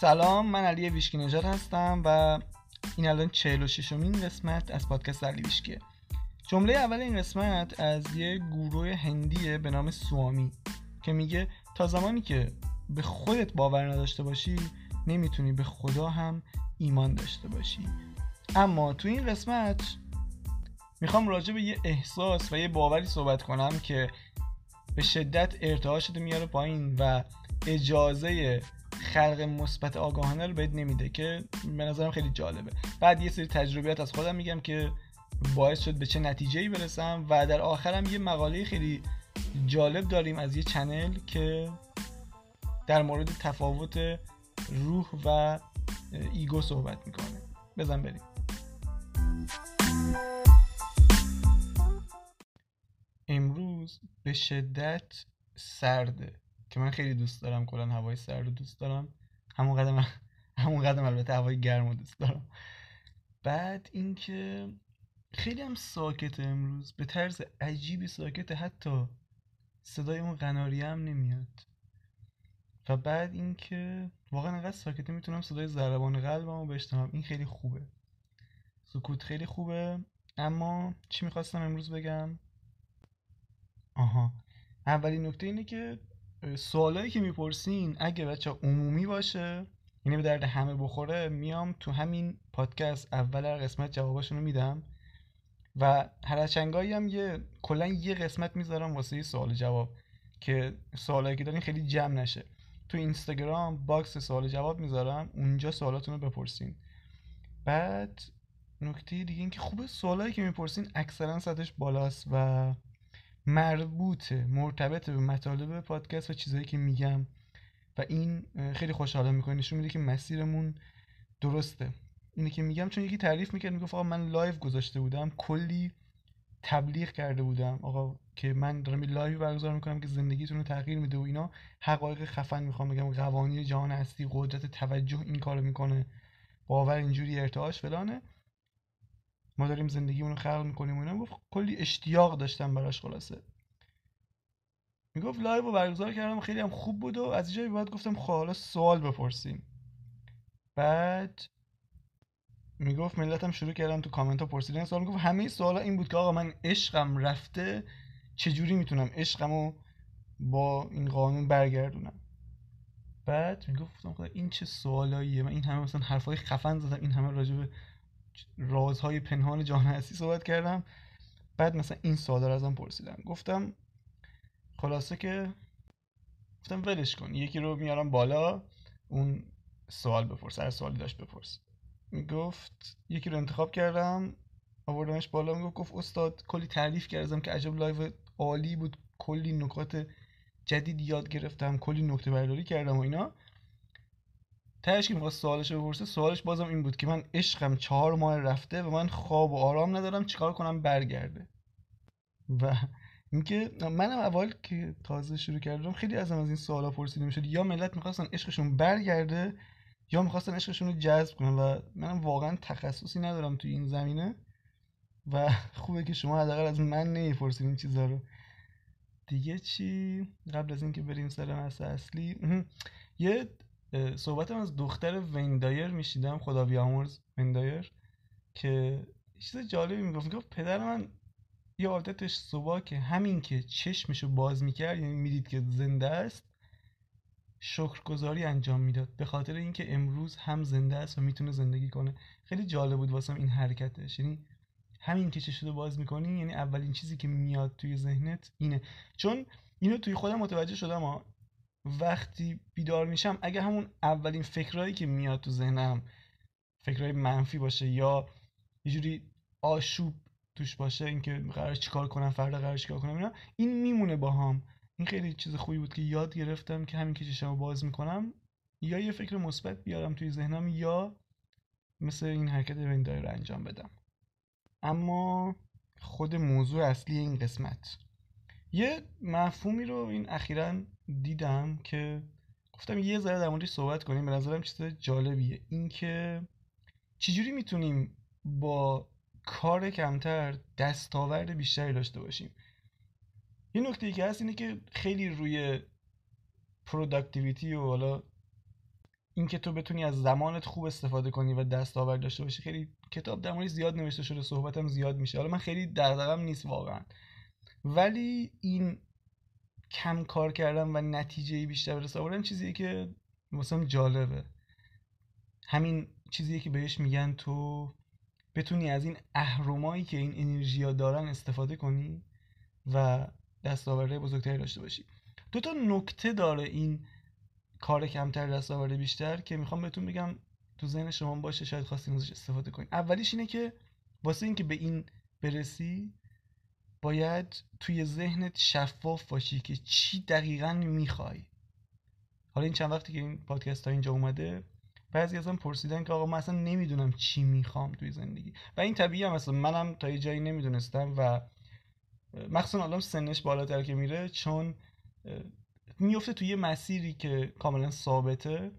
سلام من علی ویشکی نژاد هستم و این الان 46 امین قسمت از پادکست علی ویشکیه. جمله اول این قسمت از یه گروه هندیه به نام سوامی که میگه تا زمانی که به خودت باور نداشته باشی نمی‌تونی به خدا هم ایمان داشته باشی. اما تو این قسمت می‌خوام راجع به یه احساس و یه باوری صحبت کنم که به شدت ارتعاشت میاره پایین و اجازه خلق مثبت آگاهانه رو بهت نمیده که به نظرم خیلی جالبه. بعد یه سری تجربیات از خودم میگم که باعث شد به چه نتیجه ای برسم و در آخرم یه مقاله خیلی جالب داریم از یه channel که در مورد تفاوت روح و ego صحبت می‌کنه. بزن بریم. امروز به شدت سرده. که من خیلی دوست دارم کلا هوای سرد رو دوست دارم. همون قدم همون قدم البته هوای گرم رو دوست دارم. بعد اینکه خیلی هم ساکته امروز. به طرز عجیبی ساکته. حتی صدای اون قناری هم نمیاد. و بعد اینکه واقعا انقدر ساکته می‌تونم صدای ضربان قلبمو بشنوم. این خیلی خوبه. سکوت خیلی خوبه. اما چی می‌خواستم امروز بگم؟ آها. اولین نکته اینه که سوالایی که می‌پرسین اگه وجه عمومی باشه یعنی به درد همه بخوره میام تو همین پادکست اول هر قسمت جواباشونو میدم. و هر چندگاهی هم یه کلا یه قسمت می‌ذارم واسه سوال جواب که سوالایی که دارین خیلی جمع نشه. تو اینستاگرام box سوال جواب می‌ذارم اونجا سوالاتون رو بپرسین. بعد نکته دیگه این که خوبه سوالایی که می‌پرسین اکثرا سطحش بالاست و مربوطه مرتبط به مطالب پادکست و چیزایی که میگم. و این خیلی خوشحالم می‌کنه نشون میده که مسیرمون درسته. اینه که میگم چون یکی تعریف می‌کرد می‌گفت آقا من live گذاشته بودم. کلی تبلیغ کرده بودم. آقا که من دارم یه live برگزار می‌کنم که زندگیتون رو تغییر میده و اینا. حقایق خفن می‌خوام بگم. قوانین جهان هستی قدرت توجه این کارو می‌کنه. باور اینجوری ارتعاش فلانه. ما داریم زندگیمون رو خلق می‌کنیم و اینا. گفت کلی اشتیاق داشتم براش خلاصه. می‌گفت live رو برگزار کردم خیلی هم خوب بود و از جایی بعد گفتم خب حالا سوال بپرسیم. بعد می‌گفت ملتم شروع کردم تو کامنت ها پرسیدن. سوال می‌گفت همه سوالا این بود که آقا من عشقم رفته چجوری می‌تونم عشقمو با این قانون برگردونم؟ بعد می‌گفتم خدا این چه سوالاییه؟ من این همه مثلا حرفای خفن زدم این همه راجع به رازهای پنهان جهان هستی صحبت کردم. بعد مثلا این سوالا رو ازم پرسیدن. گفتم خلاصه که گفتم ولش کن. یکی رو میارم بالا اون سوال بپرس هر سوالی داشت بپرس. می‌گفت یکی رو انتخاب کردم آوردمش بالا. می‌گفت گفت استاد کلی تعریف کردم که عجب live عالی بود. کلی نکات جدید یاد گرفتم کلی نکته برداری کردم و اینا. تهش که می‌خواست سوالش بپرسه سوالش بازم این بود که من عشقم چهار ماه رفته و من خواب و آرام ندارم چیکار کنم برگرده؟ و اینکه منم اول که تازه شروع کردم خیلی ازم از این سوالا پرسیده می‌شد یا ملت می‌خواستن عشقشون برگرده یا می‌خواستن عشقشون رو جذب کنن و منم واقعا تخصصی ندارم توی این زمینه و خوبه که شما حداقل از من نمی‌پرسید این چیزا رو. دیگه چی؟ قبل از اینکه بریم سر مسئله اصلی یه صحبتم از دختر وین دایر می‌شنیدم خدا بیامرز وین دایر که چیز جالبی می‌گفت. می‌گفت پدر من یه عادتش صبح که همین که چشمشو باز می‌کرد یعنی می‌دید که زنده است شکرگزاری انجام می‌داد. به خاطر اینکه امروز هم زنده است و می‌تونه زندگی کنه. خیلی جالب بود واسم این حرکتش. یعنی همین که چشتو باز می‌کنی یعنی اولین چیزی که میاد توی ذهنت اینه. چون اینو توی خودم متوجه شدم وقتی بیدار میشم اگه همون اولین فکرهایی که میاد تو ذهنم فکرهای منفی باشه یا یه جوری آشوب توش باشه اینکه قرار چیکار کنم فردا قرار چیکار کنم اینا این میمونه باهام. این خیلی چیز خوبی بود که یاد گرفتم که همین که چشمو باز می‌کنم یا یه فکر مثبت بیارم توی ذهنم یا مثل این حرکت این دایره انجام بدم. اما خود موضوع اصلی این قسمت. یه مفهومی رو این اخیرا دیدم که گفتم یه ذره در موردش صحبت کنیم به نظرم چیز جالبیه. اینکه چجوری می‌تونیم با کار کمتر دستاورد بیشتری داشته باشیم؟ یه نکته ای که هست اینه که خیلی روی productivity و حالا اینکه تو بتونی از زمانت خوب استفاده کنی و دستاورد داشته باشی خیلی کتاب در زیاد نوشته شده صحبتم زیاد میشه. حالا من خیلی دغدغم نیست واقعا. ولی این کم کار کردن و نتیجه بیشتر برسه. آوردن چیزیه که مثلا جالبه. همین چیزیه که بهش میگن تو بتونی از این اهرمایی که این انرژی ها دارن استفاده کنی و دستاورده بزرگتری داشته باشی. دو تا نکته داره این کار کمتر دستاورده بیشتر که می‌خوام بهتون بگم تو ذهن شما باشه شاید خواستین ازش استفاده کنید اولیش اینه که واسه اینکه به این برسی باید توی ذهنت شفاف باشی که چی دقیقا می‌خوای. حالا این چند وقتی که این پادکست ها اینجا اومده بعضی ازم پرسیدن که آقا من اصلا نمی‌دونم چی می‌خوام توی زندگی. و این طبیعی هم مثلا منم تا یه جایی نمی‌دونستم و مخصوصا الان سنش بالاتر که میره چون میفته توی یه مسیری که کاملا ثابته.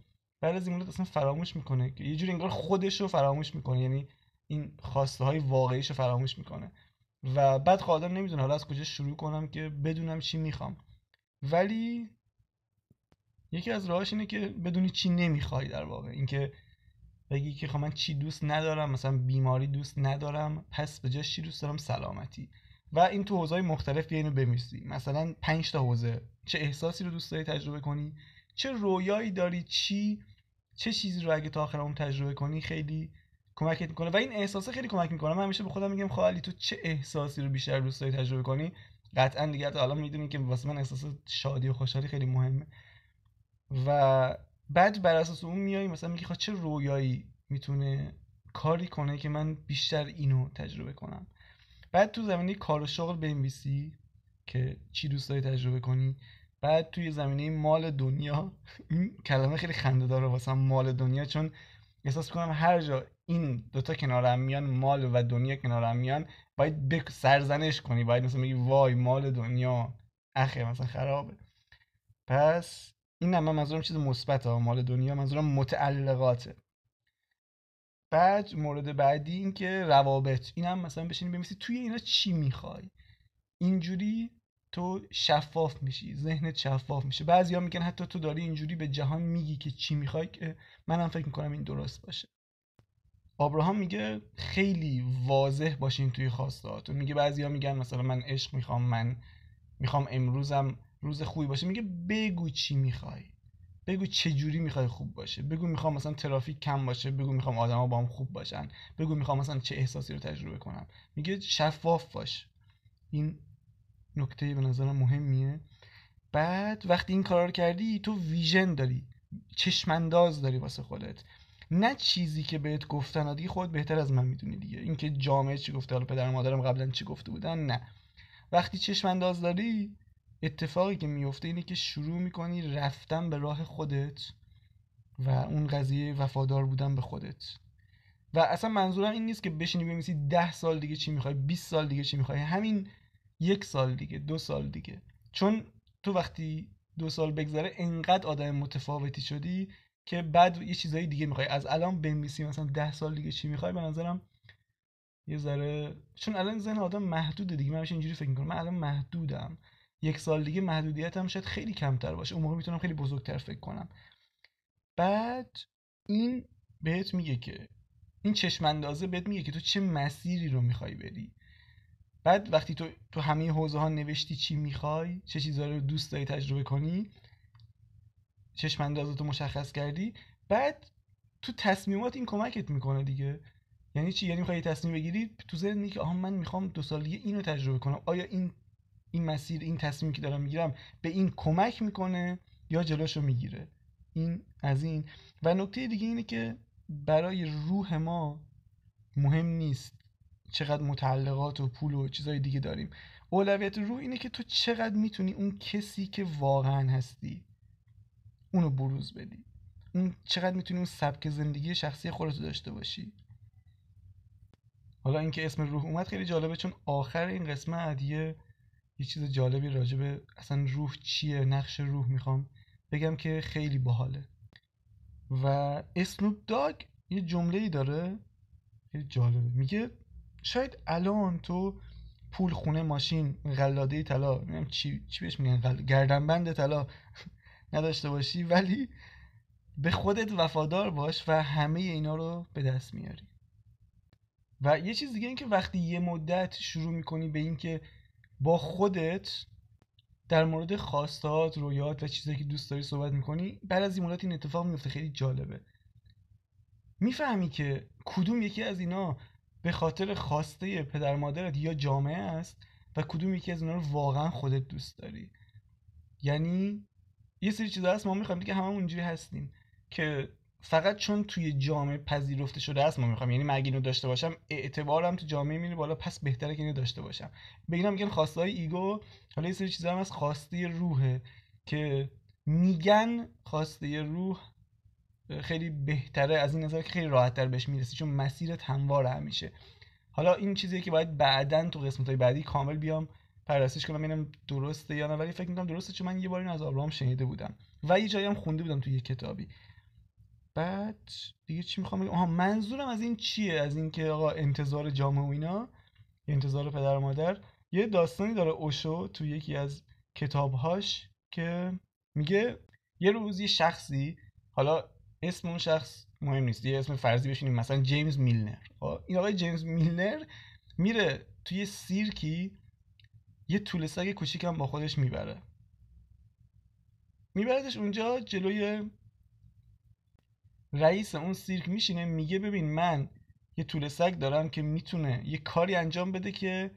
بعد از این مدت اصلا فراموش می‌کنه. یه جوری انگار خودش رو فراموش می‌کنه. یعنی این خواسته های واقعیش رو فراموش می‌کنه. و بعد خودم نمی‌دونه حالا از کجا شروع کنم که بدونم چی می‌خوام. ولی یکی از راهاش اینه که بدونی چی نمی‌خوای در واقع. اینکه بگی که خب من چی دوست ندارم مثلا بیماری دوست ندارم پس به جاش چی دوست دارم؟ سلامتی. و این تو حوزه‌های مختلف اینو بمیسی مثلا 5 تا حوزه. چه احساسی رو دوست داری تجربه کنی؟ چه رویایی داری؟ چی؟ چه چیزی رو اگه تا آخر اون تجربه کنی؟ خیلی کمکت می‌کنه. و این احساسه خیلی کمک می‌کنه. من همیشه به خودم میگم خالی تو چه احساسی رو بیشتر دوست داری تجربه کنی؟ قطعا دیگه حالا می‌دونی که واسه من احساس شادی و خوشحالی خیلی مهمه. و بعد بر اساس اون میای مثلا میگی خب چه رویایی می‌تونه کاری کنه که من بیشتر اینو تجربه کنم؟ بعد تو زمینه کار و شغل بنویسی که چی دوست داری تجربه کنی. بعد توی زمینه مال دنیا. این کلمه خیلی خنده داره واسه مال دنیا چون احساس کنم هر جا این دوتا کنارم میان مال و دنیا کنارم میان باید بک سرزنش کنی. باید مثلا بگی وای مال دنیا. اخه مثلا خرابه. پس این هم من چیز مثبت مال دنیا منظورم متعلقاته. بعد مورد بعدی این که روابط. این هم مثلا بشینی بمیسی توی اینا چی می‌خوای. اینجوری تو شفاف میشی ذهنت شفاف میشه. بعضی ها میگن حتی تو داری اینجوری به جهان میگی که چی می‌خوای که منم فکر می‌کنم این درست باشه. آبراهام میگه خیلی واضح باشین توی خواستهاتون میگه بعضیا میگن مثلا من عشق می‌خوام من می‌خوام امروزم روز خوبی باشه. میگه بگو چی می‌خوای. بگو چه جوری می‌خوای خوب باشه. بگو می‌خوام مثلا ترافیک کم باشه. بگو می‌خوام آدما با هم خوب باشن. بگو می‌خوام مثلا چه احساسی رو تجربه کنم. میگه شفاف باش. این نکته به نظرم مهمیه. بعد وقتی این کار رو کردی تو ویژن داری چشمانداز داری واسه خودت. نه چیزی که بهت گفتن دیگه خود بهتر از من می‌دونی دیگه. اینکه جامعه چی گفته حالا پدر مادرم قبلا چی گفته بودن؟ نه. وقتی چشمانداز داری اتفاقی که میفته اینه که شروع می‌کنی رفتن به راه خودت و اون قضیه وفادار بودن به خودت. و اصلا منظورم این نیست که بشینی بمیسی ده سال دیگه چی می‌خوای 20 سال دیگه چی می‌خوای. همین یک سال دیگه دو سال دیگه. چون تو وقتی دو سال بگذره انقدر آدم متفاوتی شدی که بعد یه چیزایی دیگه می‌خوای. از الان بنویسی مثلا ده سال دیگه چی می‌خوای به نظرم یه ذره چون الان ذهن آدم محدوده دیگه. من اینجوری فکر می‌کنم. من الان محدودم. یک سال دیگه محدودیتم شاید خیلی کمتر باشه. اون موقع می‌تونم خیلی بزرگتر فکر کنم. بعد این بهت میگه که این چشم اندازه بهت میگه که تو چه مسیری رو می‌خوای بری. بعد وقتی تو تو همه حوزه ها نوشتی چی می‌خوای چه چیزها رو دوست داری تجربه کنی چشم اندازه تو مشخص کردی بعد تو تصمیمات این کمکت می‌کنه دیگه. یعنی چی؟ یعنی می‌خوای تصمیم بگیری تو ذهن که آها من می‌خوام دو سال دیگه اینو تجربه کنم. آیا این این مسیر این تصمیمی که دارم می‌گیرم به این کمک می‌کنه یا جلوشو می‌گیره؟ این از این. و نکته دیگه اینه که برای روح ما مهم نیست چقدر متعلقات و پول و چیزای دیگه داریم. اولویت روح اینه که تو چقدر می‌تونی اون کسی که واقعا هستی اونو بروز بدی. اون چقدر می‌تونی اون سبک زندگی شخصی خودتو داشته باشی. حالا اینکه اسم روح اومد خیلی جالبه چون آخر این قسمت یه یه چیز جالبی راجبه اصلا روح چیه نقش روح می‌خوام بگم که خیلی باحاله. و اسنوپ داگ یه جمله ای داره خیلی جالبه. میگه شاید الان تو پول خونه ماشین قلاده طلا چی چی بهش میگن گردنبند طلا نداشته باشی ولی به خودت وفادار باش و همه اینا رو به دست میاری. و یه چیز دیگه این که وقتی یه مدت شروع می‌کنی به اینکه با خودت در مورد خواستات رویات و چیزایی که دوست داری صحبت می‌کنی بعد از این مدت این اتفاق میفته خیلی جالبه. می‌فهمی که کدوم یکی از اینا به خاطر خواسته پدر مادرت یا جامعه است و کدوم یکی از اینا رو واقعا خودت دوست داری. یعنی یه سری چیزا هست ما می‌خوایم که هممون اونجوری هستیم که فقط چون توی جامعه پذیرفته شده است ما می‌خوام یعنی من اگه اینو داشته باشم اعتبارم تو جامعه میره بالا پس بهتره که اینو داشته باشم. به اینا میگن خواسته های ایگو. حالا یه سری چیزا هم از خواسته روحه که میگن خواسته روح خیلی بهتره از این نظر که خیلی راحت تر بهش می‌رسی چون مسیرت همواره همیشه حالا این چیزی که باید بعدا تو قسمت های بعدی کامل بیام پرستش کنم ببینم درسته یا نه. ولی فکر می‌کنم درسته چون من یه بار این از آبراهام شنیده بودم و یه جایی هم خونده بودم تو یه کتابی. بعد دیگه چی می‌خوام بگم؟ منظورم از این چیه؟ از اینکه آقا انتظار جامعه و اینا انتظار پدر و مادر یه داستانی داره اوشو تو یکی از کتابهاش که میگه یه روز یه شخصی حالا اسم اون شخص مهم نیست. یه اسم فرضی بشینیم. مثلا جیمز میلنر. خب، این آقای جیمز میلنر میره توی سیرکی یه طول سگ کوچیکم با خودش می‌بره. میبردش اونجا جلوی رئیس اون سیرک میشینه میگه ببین من یه طول سگ دارم که می‌تونه یه کاری انجام بده که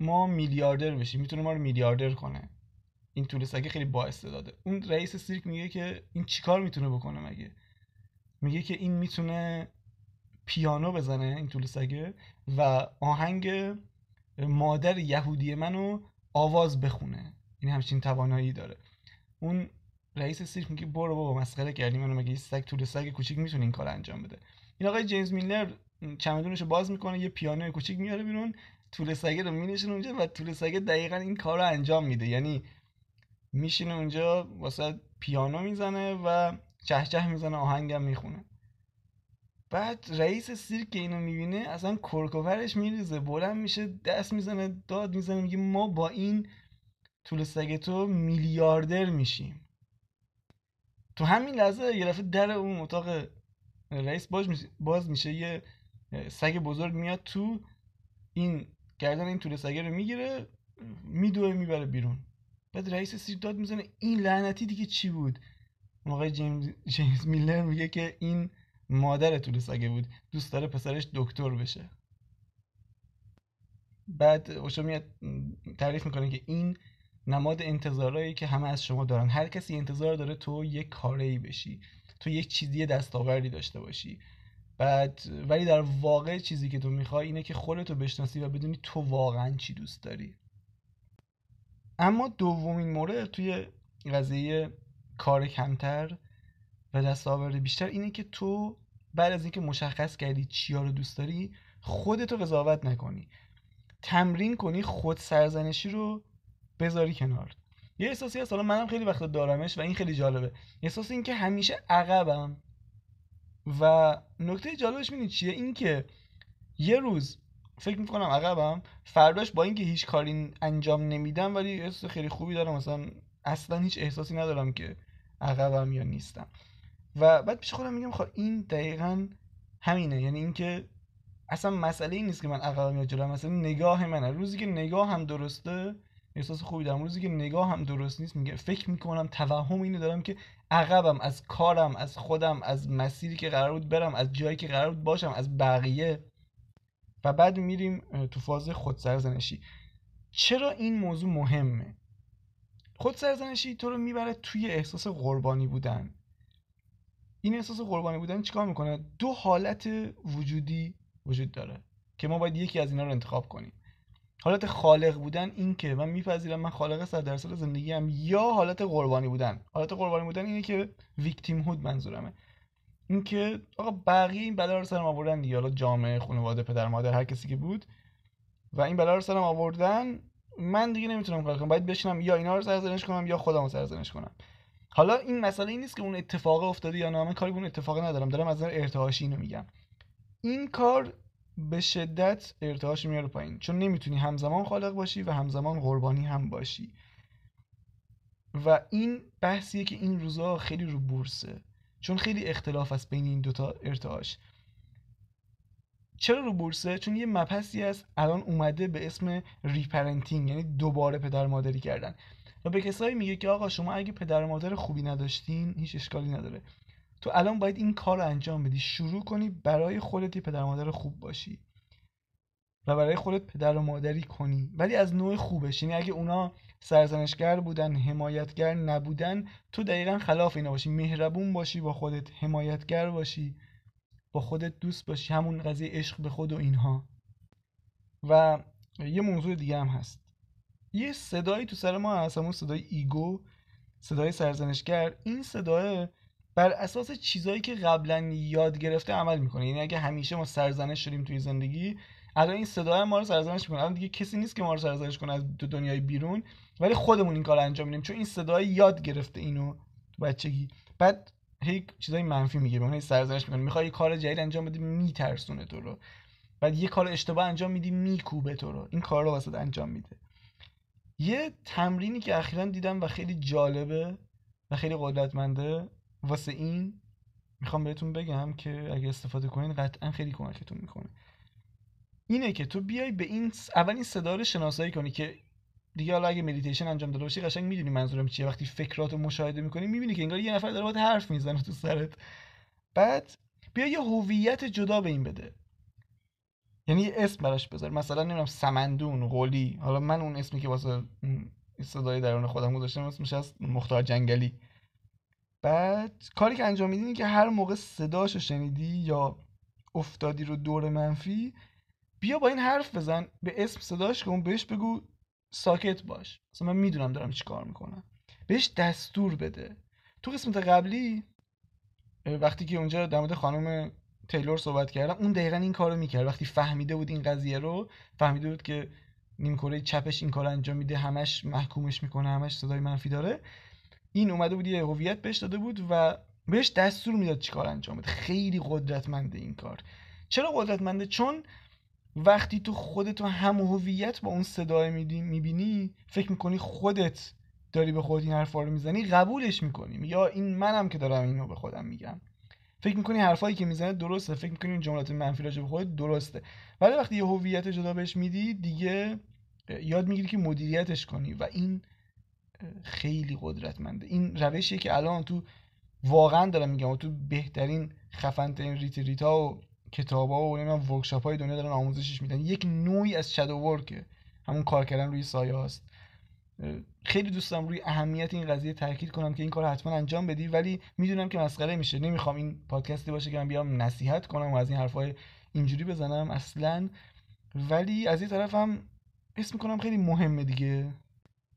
ما میلیاردر بشیم. می‌تونه ما رو میلیاردر کنه. این طول سگه خیلی با داده. اون رئیس سیرک میگه که این چیکار می‌تونه بکنه مگه؟ میگه که این می‌تونه پیانو بزنه این طول سگه و آهنگ مادر یهودی منو آواز بخونه. این همچین توانایی داره. اون رئیس سیرک میگه برو بابا مسخره کردی منو مگه سگ طول سگ کوچیک می‌تونه این کار انجام بده؟ این آقای جیمز میلر چمدونش رو باز می‌کنه یه پیانو کوچیک میاره بیرون طول سگه رو مینشونه اونجا و طول سگه دقیقا این کار رو انجام میده. یعنی میشینه اونجا واسه پیانو می‌زنه و چهچه می‌زنه آهنگم می‌خونه. بعد رئیس سیرک اینو می‌بینه اصلا کرکوپرش میریزه بلند میشه دست می‌زنه داد می‌زنه میگه ما با این طول سگ تو میلیاردر میشیم. تو همین لحظه یه در اون اتاق رئیس باز میشه, باز میشه یه سگ بزرگ میاد تو این گردن این طول سگه رو می‌گیره میدوه می‌بره بیرون. بعد رئیس سیر داد می‌زنه. این لعنتی دیگه چی بود؟ موقع جیمز, جیمز میلر میگه که این مادر طول سگه بود. دوست داره پسرش دکتر بشه. بعد اوشو میاد تعریف می‌کنه که این نماد انتظارایی که همه از شما دارن. هر کسی انتظار داره تو یک کاره ای بشی. تو یک چیزی دستاوردی داشته باشی. بعد ولی در واقع چیزی که تو می‌خوای اینه که خودتو بشناسی و بدونی تو واقعا چی دوست داری. اما دومین مورد توی قضیه کار کمتر و دستاورد بیشتر اینه که تو بعد از اینکه مشخص کردی چیا رو دوست داری خودتو قضاوت نکنی. تمرین کنی خود سرزنشی رو بذاری کنار. یه احساسی هست حالا منم خیلی وقت دارمش و این خیلی جالبه. احساس این که همیشه عقبم. و نکته جالبش می‌دونی چیه؟ این که یه روز فکر می‌کنم عقبم. فرداش با اینکه هیچ کاری انجام نمیدم ولی احساس خیلی خوبی دارم. مثلا اصلا هیچ احساسی ندارم که عقبم یا نیستم. و بعد پیش خودم میگم خب این دقیقا همینه. یعنی اینکه اصلا مسئله این نیست که من عقبم یا جلوم. مثلا نگاه منه. روزی که نگاه هم درسته احساس خوبی دارم. روزی که نگاه هم درست نیست میگه فکر می‌کنم توهم اینو دارم که عقبم. از کارم از خودم از مسیری که قرار بود برم از جایی که قرار بود باشم از بقیه و بعد میریم تو فاز خودسرزنشی چرا این موضوع مهمه؟ خودسرزنشی تو رو می‌بره توی احساس قربانی بودن. این احساس قربانی بودن چیکار می‌کنه؟ دو حالت وجودی وجود داره که ما باید یکی از اینا رو انتخاب کنیم. حالت خالق بودن این که من میپذیرم من خالق صد درصد زندگی هم یا حالت قربانی بودن. حالت قربانی بودن اینه که ویکتیم هود منظورمه. اینکه آقا بقیه این بلا رو سرم آوردن دیگه. حالا جامعه خانواده پدر مادر هر کسی که بود. و این بلا رو سرم آوردن من دیگه نمی‌تونم کار کنم. باید بشینم یا اینا رو سرزنش کنم یا خودم رو سرزنش کنم. حالا این مسئله این نیست که اون اتفاق افتاده یا نه من کاری به اون اتفاق ندارم. دارم از نظر ارتعاشی اینو میگم. این کار به شدت ارتعاش میاره پایین. چون نمی‌تونی همزمان خالق باشی و همزمان قربانی هم باشی. و این بحثیه که این روزا خیلی رو بورسه. چون خیلی اختلاف است بین این دوتا ارتعاش. چرا رو بورسه؟ چون یه مبحثی است الان اومده به اسم reparenting یعنی دوباره پدر مادری کردن. و به کسایی میگه که آقا شما اگه پدر مادر خوبی نداشتین هیچ اشکالی نداره. تو الان باید این کار رو انجام بدی. شروع کنی برای خودت یه پدر مادر خوب باشی. و برای خودت پدر و مادری کنی. ولی از نوع خوبش یعنی اگه اونا سرزنشگر بودن حمایتگر نبودن تو دقیقا خلاف اینا باشی. مهربون باشی با خودت حمایتگر باشی با خودت دوست باشی. همون قضیه عشق به خود و اینها. و یه موضوع دیگه هم هست. یه صدایی تو سر ما هست همون صدای ایگو صدای سرزنشگر. این صدای بر اساس چیزایی که قبلا یاد گرفته عمل می‌کنه. یعنی اگه همیشه ما سرزنش شدیم توی زندگی الان این صدای ما رو سرزنش می‌کنه. الان دیگه کسی نیست که ما رو سرزنش کنه از دو دنیای بیرون. ولی خودمون این کار انجام میدیم. چون این صدای یاد گرفته اینو تو بچگی. بعد هی چیزای منفی میگه. به سرزنش می‌کنه. می‌خوای کار جدید انجام بدی میترسونه تو رو. بعد یه کار اشتباه انجام میدی میکوبه تو رو. این کار رو واسه انجام میده. یه تمرینی که اخیرا دیدم و خیلی جالبه و خیلی قدرتمنده واسه این می‌خوام بهتون بگم که اگه استفاده کنین قطعا خیلی کمکتون می‌کنه. اینه که تو بیای به این اول این صدا رو شناسایی کنی که دیگه حالا اگه مدیتیشن انجام داده باشی قشنگ می‌دونی منظورم چیه. وقتی فکرات رو مشاهده می‌کنی می‌بینی که انگار یه نفر داره باید حرف می‌زنه تو سرت. بعد بیا یه هویت جدا به این بده. یعنی اسم براش بذار. مثلا نمی‌دونم سمندون قولی حالا من اون اسمی که واسه صدای درون خودم گذاشتم اسمش از مختار جنگلی. بعد کاری که انجام میدین که هر موقع صداشو شنیدی یا افتادی رو دور منفی بیا با این حرف بزن به اسم صداش کن بهش بگو ساکت باش. مثلا من می‌دونم دارم چی کار می‌کنم. بهش دستور بده. تو قسمت قبلی وقتی که اونجا در مورد خانم تیلور صحبت کردم اون دقیقا این کارو می‌کرد. وقتی فهمیده بود این قضیه رو فهمیده بود که نیمکره چپش این کار انجام میده همش محکومش می‌کنه همش صدای منفی داره. این اومده بود یه هویت بهش داده بود و بهش دستور می‌داد چیکار انجام بده. خیلی قدرتمنده این کار. چرا قدرتمنده؟ چون وقتی تو خودتو هم هویت با اون صدای می‌بینی فکر می‌کنی خودت داری به خودت این حرفا رو می‌زنی قبولش می‌کنی. یا این منم که دارم اینو به خودم میگم. فکر می‌کنی حرفایی که می‌زنه درسته. فکر می‌کنی این جملات منفی راجع به خودت درسته. ولی وقتی یه هویت جدا بهش میدی دیگه یاد می‌گیری که مدیریتش کنی و این خیلی قدرتمنده. این روشیه که الان تو واقعا دارم میگم و تو بهترین خفن ترین retreat ا و کتابا و نمی‌دونم workshop های دنیا دارن آموزشش میدن. یک نوعی از shadow work ه. همون کار کردن روی سایه هاست. خیلی دوستم روی اهمیت این قضیه تاکید کنم که این کار حتما انجام بدی ولی می‌دونم که مسخره میشه. نمی‌خوام این پادکستی باشه که من بیام نصیحت کنم و از این حرفای اینجوری بزنم اصلا. ولی از یه طرفم اسم می‌کنم خیلی مهمه دیگه.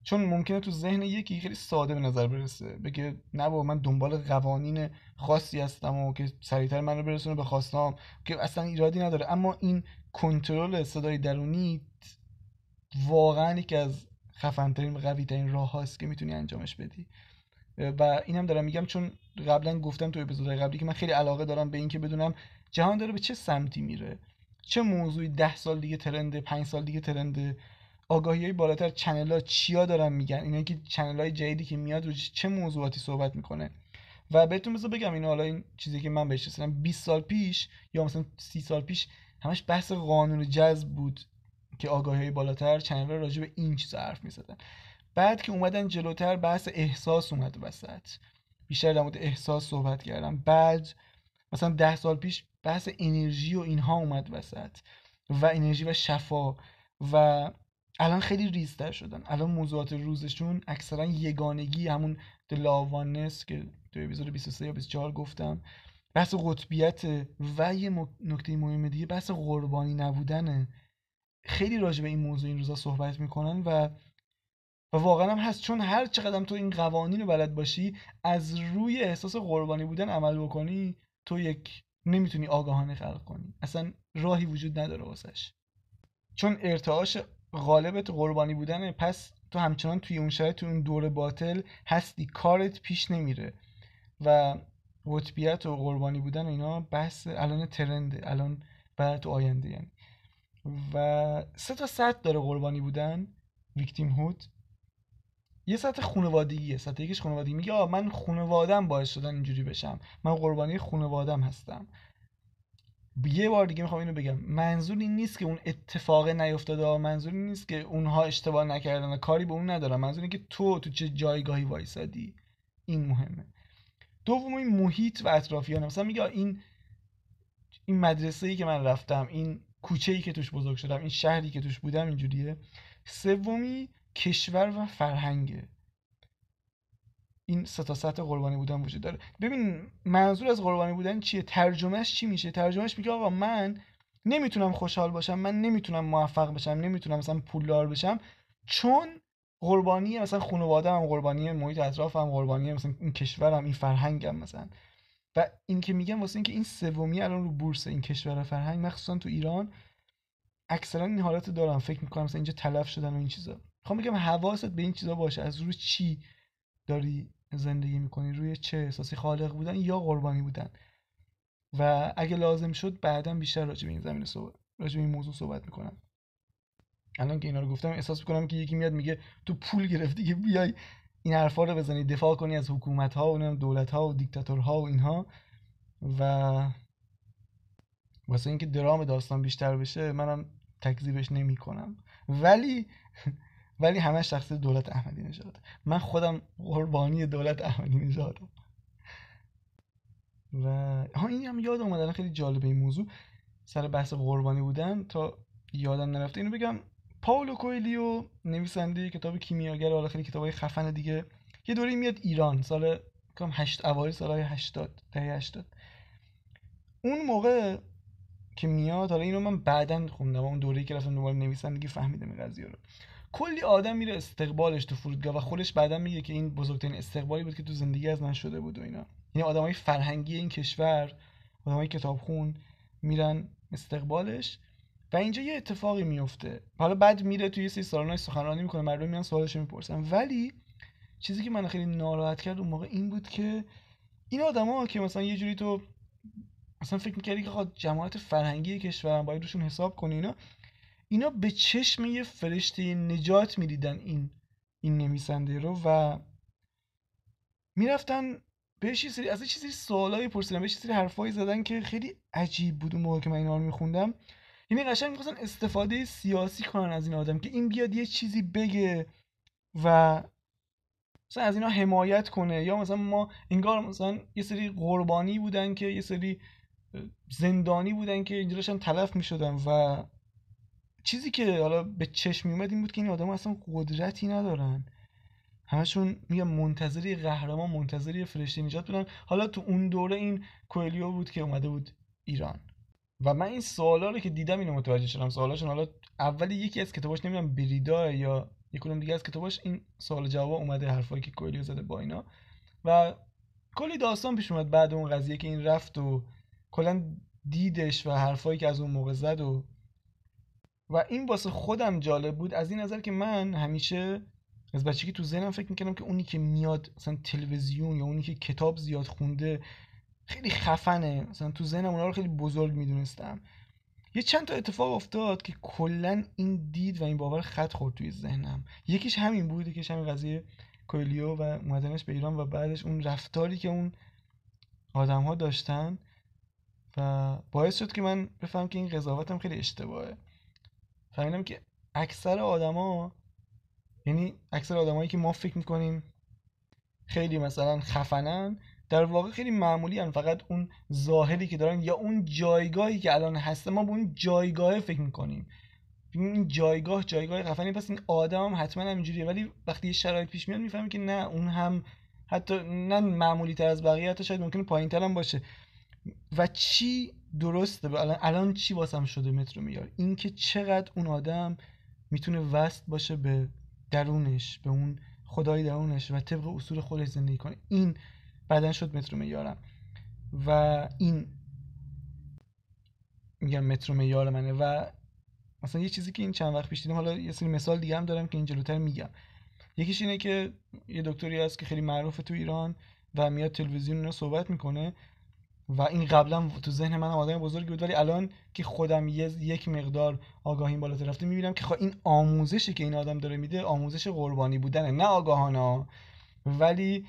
چون ممکنه تو ذهن یکی خیلی ساده به نظر برسه. بگه نه بابا من دنبال قوانین خاصی هستم و که سریعتر من رو برسونه به خواستم که اصلا ایرادی نداره. اما این کنترل صدای درونی واقعا یکی از خفنترین و قوی ترین راه هاست که می‌تونی انجامش بدی. و اینم دارم میگم چون قبلا گفتم تو اپیزودهای قبلی که من خیلی علاقه دارم به اینکه بدونم جهان داره به چه سمتی میره. چه موضوعی ده سال دیگه ترنده پنج سال دیگه ترنده آگاهی های بالاتر چنل ها چیا دارن میگن؟ اینا که چنل های جدیدی که میاد رو چه موضوعاتی صحبت می‌کنه؟ و بهتون بذار بگم این حالا این چیزی که من بهش رسیدم 20 سال پیش یا مثلا 30 سال پیش همش بحث قانون جذب بود که آگاهی بالاتر ها راجع به این چیز حرف می‌زدن. بعد که اومدن جلوتر بحث احساس اومد وسط. بیشتر در مورد احساس صحبت کردم. بعد مثلا ده سال پیش بحث انرژی و اینها اومد وسط و انرژی و شفا و الان خیلی ریزتر شدن. الان موضوعات روزشون اکثرا یگانگی همون دلاوانس که تو اپیزود 23 یا 24 گفتم بحث قطبیت و یه نکته مهم دیگه بحث قربانی نبودنه. خیلی راجع به این موضوع این روزا صحبت می‌کنن و و واقعا هم هست. چون هر چقدر تو این قوانین رو بلد باشی از روی احساس قربانی بودن عمل بکنی تو یک نمی‌تونی آگاهانه خلق کنی. اصلا راهی وجود نداره واسش. چون ارتعاش غالبت قربانی بودنه پس تو همچنان توی اون شرایط توی اون دور باطل هستی. کارت پیش نمیره. و قطبیت و قربانی بودن و اینا بحث الان ترنده الان بعد تو آینده یعنی. و سه تا سطح داره قربانی بودن ویکتیم هود. یه سطح خانوادگیه سطح یکیش خانوادگی میگه آ من خانوادم باعث شدن اینجوری بشم. من قربانی خانوادم هستم. یه بار دیگه می‌خوام اینو بگم. منظور این نیست که اون اتفاق نیفتاده. منظور این نیست که اونها اشتباه نکردن و کاری به اون ندارم منظور اینه که تو تو چه جایگاهی وایسادی. این مهمه. دوم این محیط و اطرافیان مثلا میگه این این مدرسه ای که من رفتم این کوچه ای که توش بزرگ شدم این شهری که توش بودم اینجوریه. سومی کشور و فرهنگه. این سه تا سطح قربانی بودن وجود داره. ببین منظور از قربانی بودن چیه؟ ترجمهش چی میشه؟ ترجمهش میگه آقا من نمی‌تونم خوشحال باشم من نمی‌تونم موفق بشم نمی‌تونم مثلا پولدار بشم چون قربانی مثلا خانواده هم قربانی محیط اطرافم قربانی مثلا این کشورم این فرهنگم مثلا. و این که میگم واسه اینکه این سومی الان رو بورس این کشور و فرهنگ مخصوصا تو ایران اکثرا این حالت دارم. فکر می‌کنم مثلا اینجا تلف شدن و این چیزا. می‌خوام بگم حواست به این چیزا باشه. از روی چی داری زندگی می‌کنی؟ روی چه احساسی خالق بودن یا قربانی بودن؟ و اگه لازم شد بعدا بیشتر راجع به این زمینه صحبت راجع به این موضوع صحبت می‌کنم. الان که اینا رو گفتم احساس می‌کنم که یکی میاد میگه تو پول گرفتی که بیای این حرفا رو بزنی دفاع کنی از حکومت ها و دولت ها و دیکتاتورها و اینها. و واسه اینکه درام داستان بیشتر بشه منم تکذیبش نمی کنم ولی ولی همش شخص دولت احمدی نژاد. من خودم قربانی دولت احمدی نژادم و ها این هم یاد اومد. خیلی جالبه این موضوع. سر بحث قربانی بودن تا یادم نرفته. اینو بگم پاولو کویلیو نویسنده کتاب کیمیاگر حالا خیلی کتابای خفن دیگه. یه دوره میاد ایران سال کم هشت اوایل سال 80 دهه 80 اون موقع که میاد حالا اینو من بعدا خوندم اون دوره‌ای که رفتم دنبال نویسندگی فهمیدم این قضیه رو. کلی آدم میره استقبالش تو فرودگاه و خودش بعدا میگه که این بزرگترین استقبالی بود که تو زندگی از من شده بود و اینا. یعنی آدمای فرهنگی این کشور آدمای کتابخون میرن استقبالش. و اینجا یه اتفاقی میفته. حالا بعد میره توی یه سری سالن‌های سخنرانی می‌کنه مردم میان سوالش می‌پرسن. ولی چیزی که من خیلی ناراحت کرد اون موقع این بود که این آدما که مثلا یه جوری تو مثلا فکر می‌کردی که جماعت فرهنگی کشور باید روشون حساب کنی اینا اینا به چشم یه فرشته نجات می‌دیدن این این نویسنده رو و می‌رفتن بهش یه سری از یه چیزی سوالایی پرسیدن بهش سری حرفایی زدن که خیلی عجیب بود اون موقع که من اینا رو میخوندم. یعنی قشنگ می‌خواستن استفاده سیاسی کنن از این آدم که این بیاد یه چیزی بگه و مثلا از اینا حمایت کنه. یا مثلا ما انگار مثلا یه سری قربانی بودن که یه سری زندانی بودن که اینجا تلف می‌شدن و چیزی که حالا به چشم میومد این بود که این آدم اصلا قدرتی ندارن. همشون میگم منتظری قهرمان منتظری فرشته نجات بودن. حالا تو اون دوره این کوئلیو بود که اومده بود ایران. و من این سوالا رو که دیدم اینو متوجه شدم سوالاشون حالا اولی یکی از کتاباش نمی‌دونم بریدا یا یکونم دیگه از کتاباش این سوال جواب اومده حرفایی که کوئلیو زده با اینا. و کلی داستان پیش اومد بعد اون قضیه که این رفت و کلا دیدش و حرفایی که از اون موقع زد و و این واسه خودم جالب بود. از این نظر که من همیشه از بچگی تو ذهنم فکر می‌کردم که اونی که میاد مثلا تلویزیون یا اونی که کتاب زیاد خونده خیلی خفنه. مثلا تو ذهنم اونا رو خیلی بزرگ می‌دونستم. یه چند تا اتفاق افتاد که کلا این دید و این باور خط خورد توی ذهنم. یکیش همین بود یکیش همین قضیه کویلیو و اومدنش به ایران و بعدش اون رفتاری که اون آدم ها داشتن و باعث شد که من بفهم که این قضاوتم خیلی اشتباهه. فهمیدم که اکثر آدما یعنی اکثر آدمایی که ما فکر می‌کنیم خیلی مثلا خفنن در واقع خیلی معمولی هن. فقط اون ظاهری که دارن یا اون جایگاهی که الان هسته ما به اون جایگاه فکر می‌کنیم. این جایگاه جایگاه خفنی پس این آدم هم حتما همینجوریه ولی وقتی یه شرایط پیش میاد می‌فهمی که نه اون هم حتی نه معمولی تر از بقیه حتی شاید ممکنه پایین هم باشه. و چی درسته؟ الان الان چی واسم شده مترو میار؟ اینکه چقدر اون آدم می‌تونه وست باشه به درونش به اون خدای درونش و طبق اصول خودش زندگی کنه. این بعدا شد مترو میارم. و این میگم مترو میار منه و مثلا یه چیزی که این چند وقت پیش دیدم حالا یه سری مثال دیگه هم دارم که این جلوتر میگم. یکیش اینه که یه دکتری هست که خیلی معروفه تو ایران و میاد تلویزیون رو صحبت می‌کنه و این قبلا تو ذهن من آدم بزرگی بود ولی الان که خودم یک مقدار آگاهیم بالاتر رفته می‌بینم که خب این آموزشی که این آدم داره میده آموزش قربانی بودنه نه آگاهانه ولی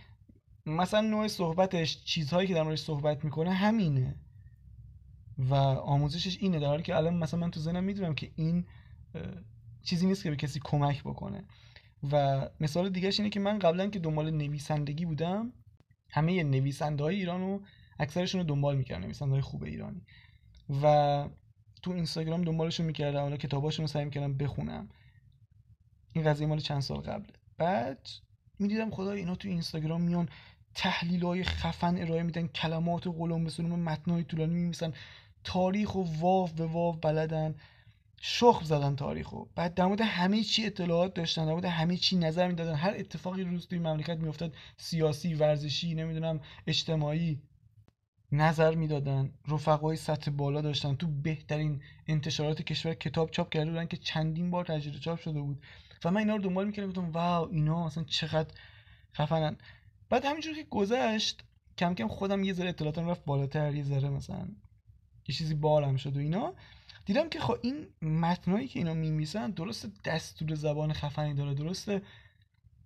مثلا نوع صحبتش چیزهایی که در موردش صحبت می‌کنه همینه. و آموزشش اینه در حالی که الان مثلا من تو ذهنم می‌دونم که این چیزی نیست که به کسی کمک بکنه. و مثال دیگهش اینه که من قبلا که دنبال نویسندگی بودم همه نویسنده های ایران رو اکثرشون رو دنبال می‌کردم نویسنده های خوب ایرانی. و تو اینستاگرام دنبالشون می‌کردم حالا کتاباشون رو سعی می‌کردم بخونم. این قضیه مال چند سال قبله. بعد می‌دیدم خدا اینا تو اینستاگرام میان تحلیل های خفن ارائه میدن کلمات و قلم به متنای طولانی میمیسن تاریخ و واو به واو بلدن. شخم زدن تاریخو بعد در مورد همه چی اطلاعات داشتن در مورد همه چی نظر می‌دادن. هر اتفاقی روز توی مملکت میافتاد سیاسی ورزشی نمی‌دونم اجتماعی نظر می‌دادن. رفقای سطح بالا داشتن. تو بهترین انتشارات کشور کتاب چاپ کرده بودن که چندین بار تجدید چاپ شده بود. و من اینا رو دنبال می‌کردم گفتم واو اینا اصلا چقدر خفنن. بعد همینجور که گذشت کم کم خودم یه ذره اطلاعاتم رفت بالاتر یه ذره مثلا یه چیزی بارم شد و اینا. دیدم که خب این متنایی که اینا میمیسن درست دستور زبان خفنی داره درست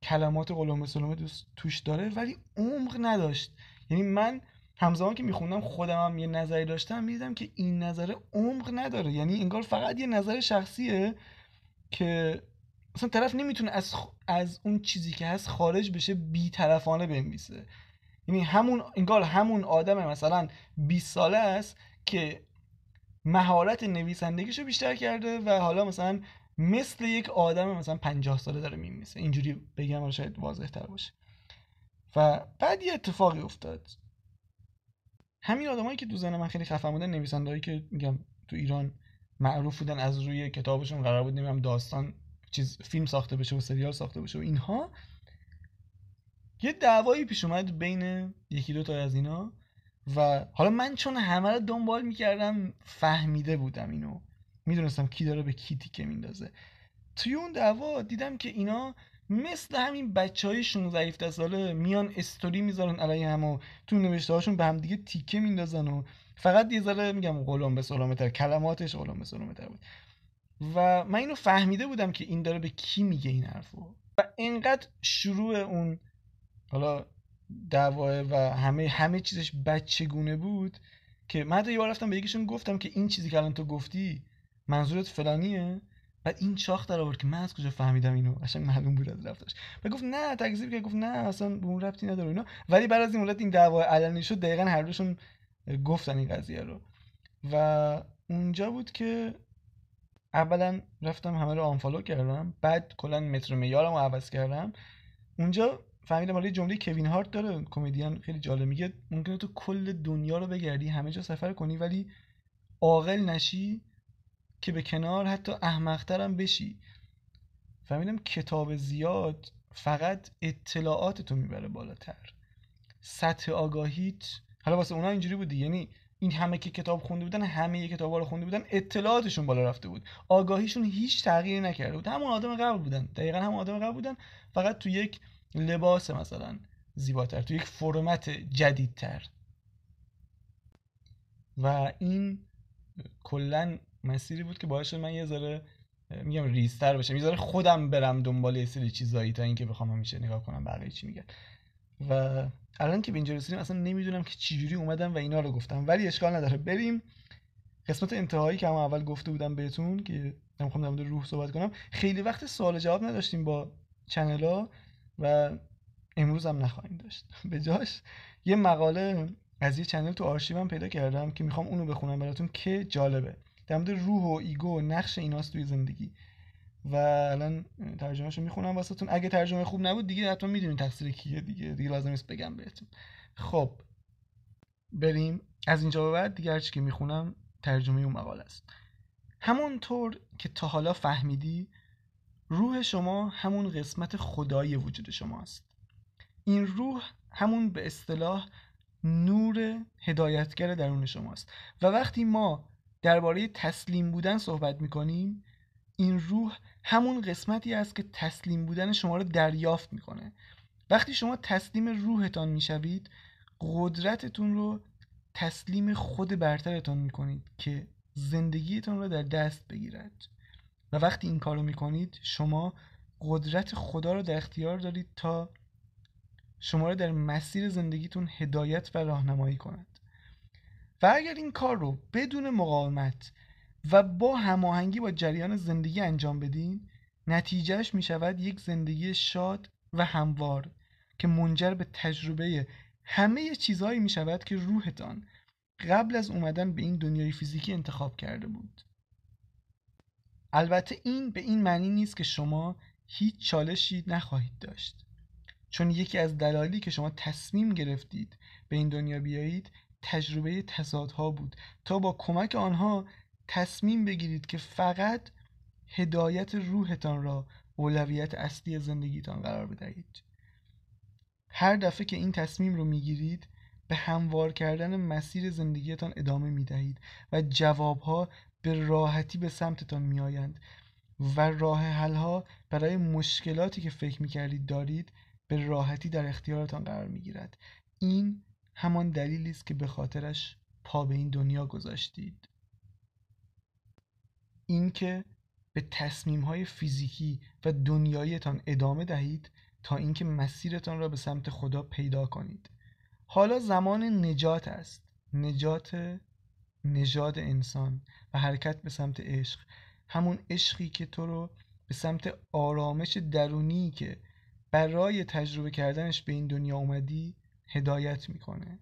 کلمات قلم سلمه توش داره ولی عمق نداشت. یعنی من همزمان که میخوندم خودم هم یه نظری داشتم می‌دیدم که این نظر عمق نداره. یعنی انگار فقط یه نظر شخصیه که اصلا طرف نمی‌تونه از, از اون چیزی که هست خارج بشه بیطرفانه بنویسه. یعنی همون انگار همون آدم مثلا 20 ساله است که مهارت نویسندگیشو بیشتر کرده و حالا مثلا مثل یک آدم مثلا 50 ساله داره میمیسه اینجوری بگم شاید واضح تر باشه. و بعد یه اتفاقی افتاد. همین آدمایی که تو ذهن من خیلی خفن بودن نویسندهایی که میگم تو ایران معروف بودن از روی کتابشون قرار بود نمی‌دونم داستان چیز فیلم ساخته بشه و سریال ساخته بشه و اینها یه دعوایی پیش اومد بین یکی دو تا از اینا و حالا من چون همه رو دنبال می‌کردم فهمیده بودم اینو. می‌دونستم کی داره به کی تیکه میندازه. توی اون دعوا دیدم که اینا مثل همین بچه های 16 ساله میان استوری می‌ذارن علیه هم و تو نوشته هاشون به هم دیگه تیکه میندازن و فقط یه ذره میگم قلم به سلامتر کلماتش قلم به سلامتر بود. و من اینو فهمیده بودم که این داره به کی میگه این حرفو. و اینقدر شروع اون حالا دعواه و همه همه چیزش بچگونه بود که من یه بار رفتم به یکیشون گفتم که این چیزی که الان تو گفتی منظورت فلانیه. بعد این چاخ در آورد که من از کجا فهمیدم اینو؟ قشنگ معلوم بود از رفتارش. و گفت نه تکذیب که گفت نه اصلا به اون ربطی نداره اینا. ولی بعد از این مدت این دعوا علنی شد دقیقا هر دوشون گفتن این قضیه رو. و اونجا بود که اولا رفتم همه رو آنفالو کردم بعد کلا متر معیارم رو عوض کردم. اونجا فهمیدم حالا جمله کوین هارت داره کمدین خیلی جالب میگه ممکنه تو کل دنیا رو بگردی همه جا سفر کنی ولی عاقل نشی که به کنار حتی احمقتر هم بشی. فهمیدم کتاب زیاد فقط اطلاعات تو می‌بره بالاتر. سطح آگاهیت حالا واسه اونا اینجوری بودی یعنی این همه که کتاب خونده بودن همه کتاب رو خونده بودن اطلاعاتشون بالا رفته بود. آگاهیشون هیچ تغییری نکرده بود. همون آدم قبل بودن. دقیقا همون آدم قبل بودن. فقط تو یک لباس مثلا زیباتر تو یک فرمت جدیدتر. و این کلا مسیری بود که باعث شد من یه ذره میگم ریستر بشم. یه ذره خودم برم دنبال یه سری چیزایی تا اینکه بخوام همیشه نگاه کنم بقیه چی میگن. و الان که به اینجا رسیدیم اصلا نمی‌دونم که چجوری اومدم و اینا رو گفتم. ولی اشکال نداره. بریم قسمت انتهایی که همون اول گفته بودم بهتون که نمی‌خوام در روح صحبت کنم. خیلی وقت سوال جواب نداشتیم با channel و امروز هم نخواهیم داشت. به جاش یه مقاله از یه channel تو آرشیوم پیدا کردم که می‌خوام اونو بخونم براتون که جالبه. در مورد روح و ego و نقش ایناست توی زندگی. و الان ترجمهشو می‌خونم واسهتون. اگه ترجمه خوب نبود دیگه حتما می‌دونین تقصیر کیه دیگه. دیگه لازم نیست بگم بهتون. خب بریم. از اینجا به بعد دیگه هرچی که می‌خونم ترجمه اون مقاله است. همونطور که تا حالا فهمیدی روح شما همون قسمت خدای وجود شماست این روح همون به اصطلاح نور هدایتگر درون شماست. و وقتی ما درباره تسلیم بودن صحبت می‌کنیم این روح همون قسمتی است که تسلیم بودن شما رو دریافت می‌کنه. وقتی شما تسلیم روحتان می‌شوید قدرتتون رو تسلیم خود برترتان می‌کنید که زندگیتان را در دست بگیرد. و وقتی این کار رو می‌کنید شما قدرت خدا رو در اختیار دارید تا شما را در مسیر زندگیتون هدایت و راهنمایی کند. و اگر این کار رو بدون مقاومت و با هماهنگی با جریان زندگی انجام بدین نتیجهش می شود یک زندگی شاد و هموار که منجر به تجربه همه چیزهایی می شود که روحتان قبل از اومدن به این دنیای فیزیکی انتخاب کرده بود. البته این به این معنی نیست که شما هیچ چالشی نخواهید داشت. چون یکی از دلایلی که شما تصمیم گرفتید به این دنیا بیایید تجربه تضادها بود تا با کمک آنها تصمیم بگیرید که فقط هدایت روحتان را اولویت اصلی زندگیتان قرار بدهید. هر دفعه که این تصمیم رو می‌گیرید به هموار کردن مسیر زندگیتان ادامه می‌دهید و جوابها به راحتی به سمتتان میآیند و راه حلها برای مشکلاتی که فکر می‌کردید دارید به راحتی در اختیارتان قرار می‌گیرد. این همان دلیلی است که به خاطرش پا به این دنیا گذاشتید. اینکه به تصمیم های فیزیکی و دنیایتان ادامه دهید تا اینکه مسیرتان را به سمت خدا پیدا کنید. حالا زمان نجات است. نجات نژاد انسان و حرکت به سمت عشق. همون عشقی که تو رو به سمت آرامش درونی که برای تجربه کردنش به این دنیا اومدی هدایت می‌کنه.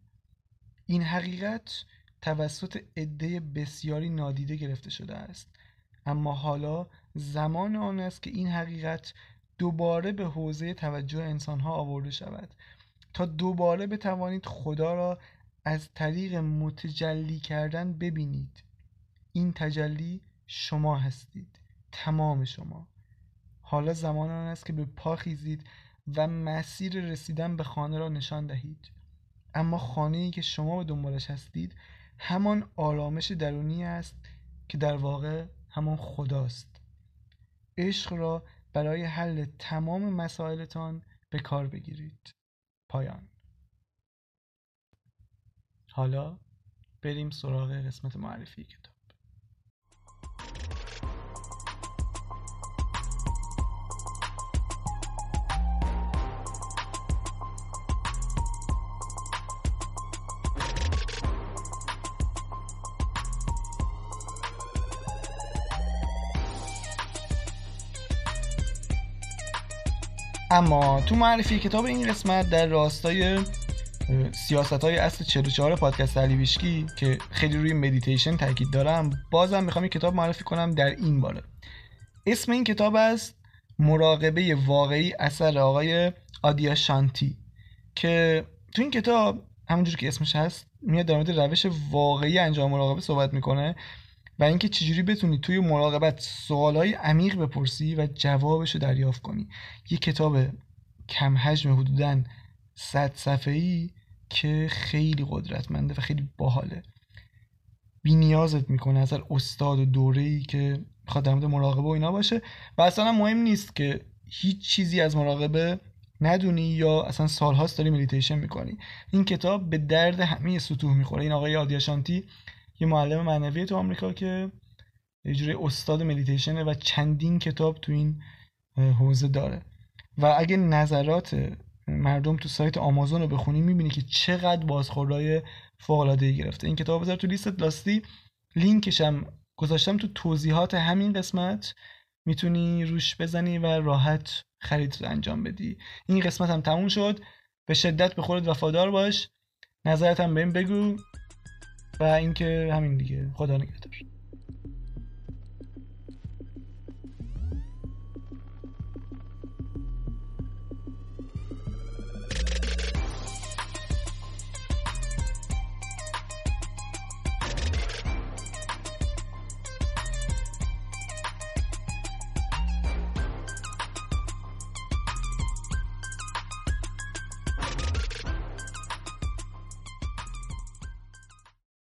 این حقیقت توسط عده بسیاری نادیده گرفته شده است. اما حالا زمان آن است که این حقیقت دوباره به حوزه توجه انسانها آورده شود. تا دوباره بتوانید خدا را از طریق متجلی کردن ببینید. این تجلی شما هستید تمام شما. حالا زمان آن است که به پا خیزید و مسیر رسیدن به خانه را نشان دهید. اما خانه ای که شما به دنبالش هستید همان آرامش درونی است که در واقع همان خداست. عشق را برای حل تمام مسائلتان به کار بگیرید. پایان. حالا بریم سراغ قسمت معرفی کتاب. اما تو معرفی کتاب این قسمت در راستای سیاست های اصل 44 پادکست علی که خیلی روی مدیتیشن تاکید دارم بازم می‌خوام این کتاب معرفی کنم در این باره اسم این کتاب است مراقبه واقعی اثر آقای آدیا شانتی که تو این کتاب همونجور که اسمش هست میاد در مورد روش واقعی انجام مراقبه صحبت می‌کنه. و اینکه چجوری بتونی توی مراقبت سوالای عمیق بپرسی و جوابش رو دریافت کنی. یه کتاب کم حجم حدودا 100 صفحه‌ای که خیلی قدرتمنده و خیلی باحاله. بی نیازت می‌کنه از استاد و دوره ای که بخواد در مورد مراقبه و اینا باشه و اصلا مهم نیست که هیچ چیزی از مراقبه ندونی یا اصلا سالهاست داری مدیتیشن می‌کنی. این کتاب به درد همه سطوح می‌خوره. این آقای آدیاشانتی یه معلم معنوی تو آمریکا که یه جوری استاد مدیتیشنه و چندین کتاب تو این حوزه داره. و اگه نظرات مردم تو سایت آمازون رو بخونی می‌بینی که چقدر بازخوردهای فوق‌العاده‌ای گرفته. این کتاب بذار تو لیست لاستی لینکش هم گذاشتم تو توضیحات همین قسمت. می‌تونی روش بزنی و راحت خرید رو انجام بدی. این قسمت هم تموم شد. به شدت به خودت وفادار باش. نظرت هم بهم بگو. و اینکه همین دیگه. خدا نگهدار.